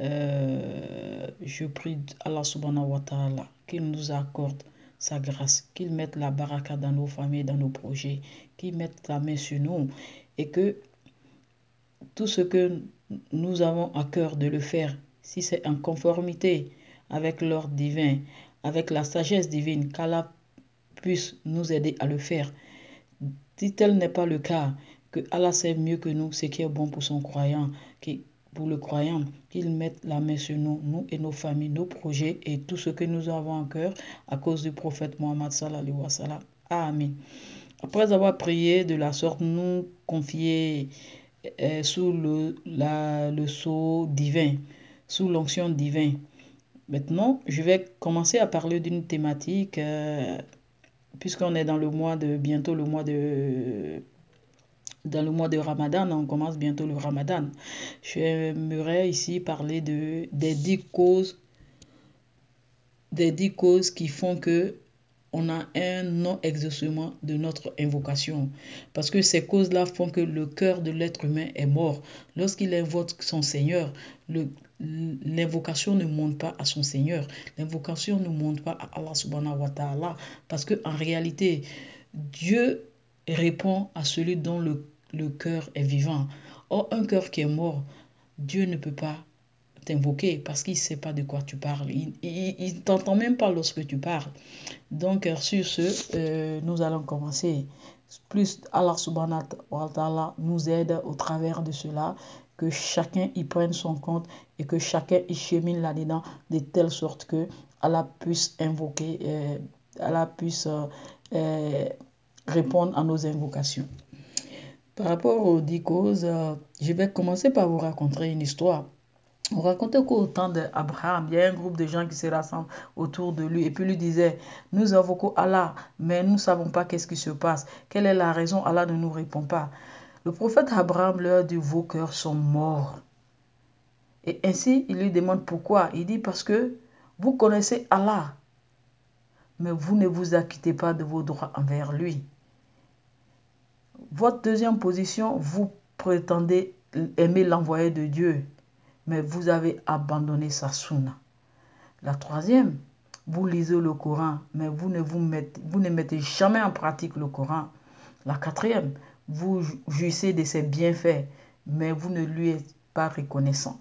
Euh, je prie Allah subhanahu wa ta'ala qu'il nous accorde sa grâce, qu'il mette la baraka dans nos familles, dans nos projets, qu'il mette la main sur nous et que tout ce que nous avons à cœur de le faire, si c'est en conformité avec l'ordre divin, avec la sagesse divine, qu'Allah puisse nous aider à le faire. Si tel n'est pas le cas, que Allah sait mieux que nous ce qui est bon pour son croyant, qui, pour le croyant, qu'il mette la main sur nous, nous et nos familles, nos projets et tout ce que nous avons en cœur à cause du prophète Mohammed sallallahu wa sallam. Amen. Après avoir prié de la sorte, nous confier euh, sous le, la, sceau divin, sous l'onction divine. Maintenant, je vais commencer à parler d'une thématique, euh, puisqu'on est dans le mois de, bientôt le mois de, dans le mois de Ramadan, on commence bientôt le Ramadan. J'aimerais ici parler de, des dix causes, des dix causes qui font que on a un non-exaucement de notre invocation. Parce que ces causes-là font que le cœur de l'être humain est mort. Lorsqu'il invoque son Seigneur, l'invocation ne monte pas à son Seigneur. L'invocation ne monte pas à Allah subhanahu wa ta'ala. Parce qu'en réalité, Dieu répond à celui dont le, le cœur est vivant. Or, un cœur qui est mort, Dieu ne peut pas t'invoquer parce qu'il ne sait pas de quoi tu parles. Il ne t'entend même pas lorsque tu parles. Donc, euh, sur ce, euh, nous allons commencer. Plus Allah subhanahu wa ta'ala nous aide au travers de cela, que chacun y prenne son compte et que chacun y chemine là-dedans de telle sorte que Allah puisse invoquer, euh, Allah puisse répondre à nos invocations. Par rapport aux dix causes, je vais commencer par vous raconter une histoire. On racontait qu'au temps d'Abraham, il y a un groupe de gens qui se rassemblent autour de lui et puis lui disait, nous invoquons Allah, mais nous ne savons pas qu'est-ce qui se passe. Quelle est la raison Allah ne nous répond pas. Le prophète Abraham leur dit, vos cœurs sont morts. Et ainsi, il lui demande pourquoi. Il dit, parce que vous connaissez Allah, mais vous ne vous acquittez pas de vos droits envers lui. Votre deuxième position, vous prétendez aimer l'envoyé de Dieu, mais vous avez abandonné sa sunna. La troisième, vous lisez le Coran, mais vous ne, mettez jamais en pratique le Coran. La quatrième, vous jouissez de ses bienfaits, mais vous ne lui êtes pas reconnaissant.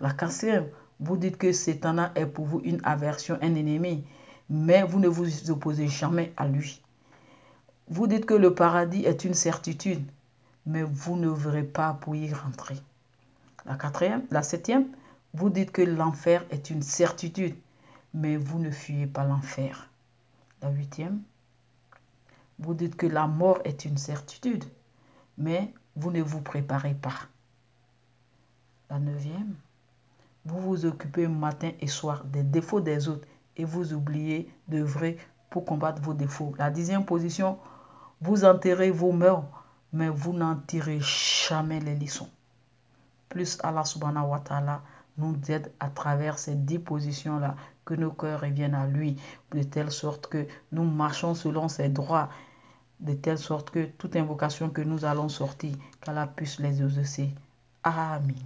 La quatrième, vous dites que Satan est pour vous une aversion, un ennemi, mais vous ne vous opposez jamais à lui. Vous dites que le paradis est une certitude, mais vous ne verrez pas pour y rentrer. La quatrième, la septième, vous dites que l'enfer est une certitude, mais vous ne fuyez pas l'enfer. La huitième, vous dites que la mort est une certitude, mais vous ne vous préparez pas. La neuvième, vous vous occupez matin et soir des défauts des autres et vous oubliez d'œuvrer pour combattre vos défauts. La dixième position, vous enterrez vos morts, mais vous n'en tirez jamais les leçons plus Allah subhanahu wa ta'ala nous aide à travers ces dix positions-là, que nos cœurs reviennent à lui, de telle sorte que nous marchons selon ses droits, de telle sorte que toute invocation que nous allons sortir, qu'Allah puisse les exaucer. Amen.